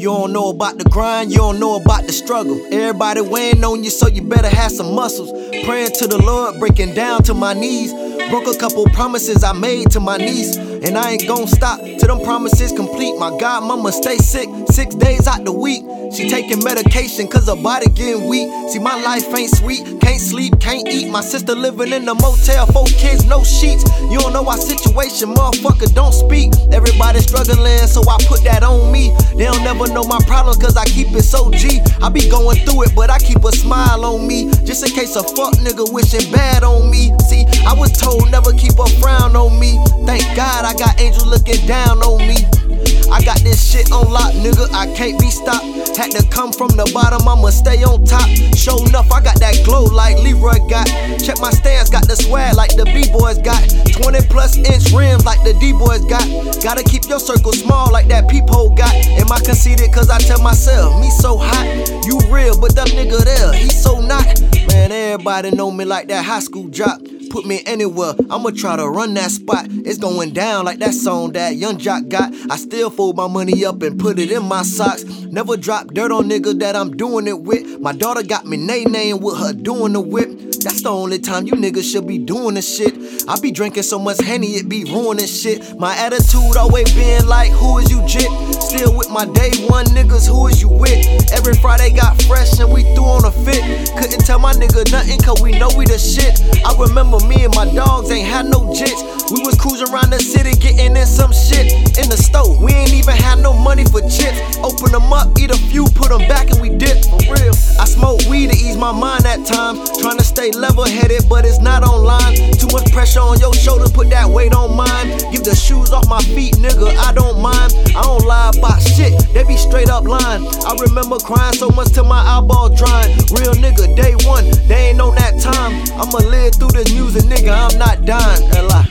You don't know about the grind, you don't know about the struggle. Everybody weighing on you, so you better have some muscles. Praying to the Lord, breaking down to my knees. Broke a couple promises I made to my niece. And I ain't gon' stop till them promises complete. My godmama stay sick six days out the week. She taking medication cause her body getting weak. See, my life ain't sweet, can't sleep, can't eat. My sister living in the motel, four kids, no sheets. You don't know our situation, motherfucker, don't speak. Everybody struggling, so I put that on me. Never know my problems cause I keep it so G. I be going through it, but I keep a smile on me. Just in case a fuck nigga wishing bad on me. See, I was told never keep a frown on me. Thank God I got angels looking down on me. I got this shit on lock, nigga. I can't be stopped. Had to come from the bottom, I'ma stay on top. Show enough, I got that glow like Leroy got. Inch rims like the D-boys got. Gotta keep your circle small like that peephole got. Am I conceited? Cause I tell myself, me so hot. You real, but that nigga there, he so not. Man, everybody know me like that high school drop. Put me anywhere, I'ma try to run that spot. It's going down like that song that Yung Joc got. I still fold my money up and put it in my socks. Never drop dirt on nigga that I'm doing it with. My daughter got me nay name with her doing the whip. That's the only time you niggas should be doing this shit. I be drinking so much Henny, it be ruining shit. My attitude always been like, who is you jit? Still with my day one niggas, who is you with? Every Friday got fresh and we threw on a fit. Couldn't tell my nigga nothing cause we know we the shit. I remember me and my dogs ain't had no jits. We was cruising around the city getting in some shit. In the stove, we ain't even had no money for chips. Open them up, eat a few, put them back and we dip. For real. I smoke weed to ease my mind at times. Trying to stay level headed, but it's not online. Much pressure on your shoulder, put that weight on mine. Give the shoes off my feet, nigga, I don't mind. I don't lie about shit, they be straight up lying. I remember crying so much till my eyeballs drying. Real nigga, day one, they ain't on that time. I'ma live through this music, nigga, I'm not dying. Ella.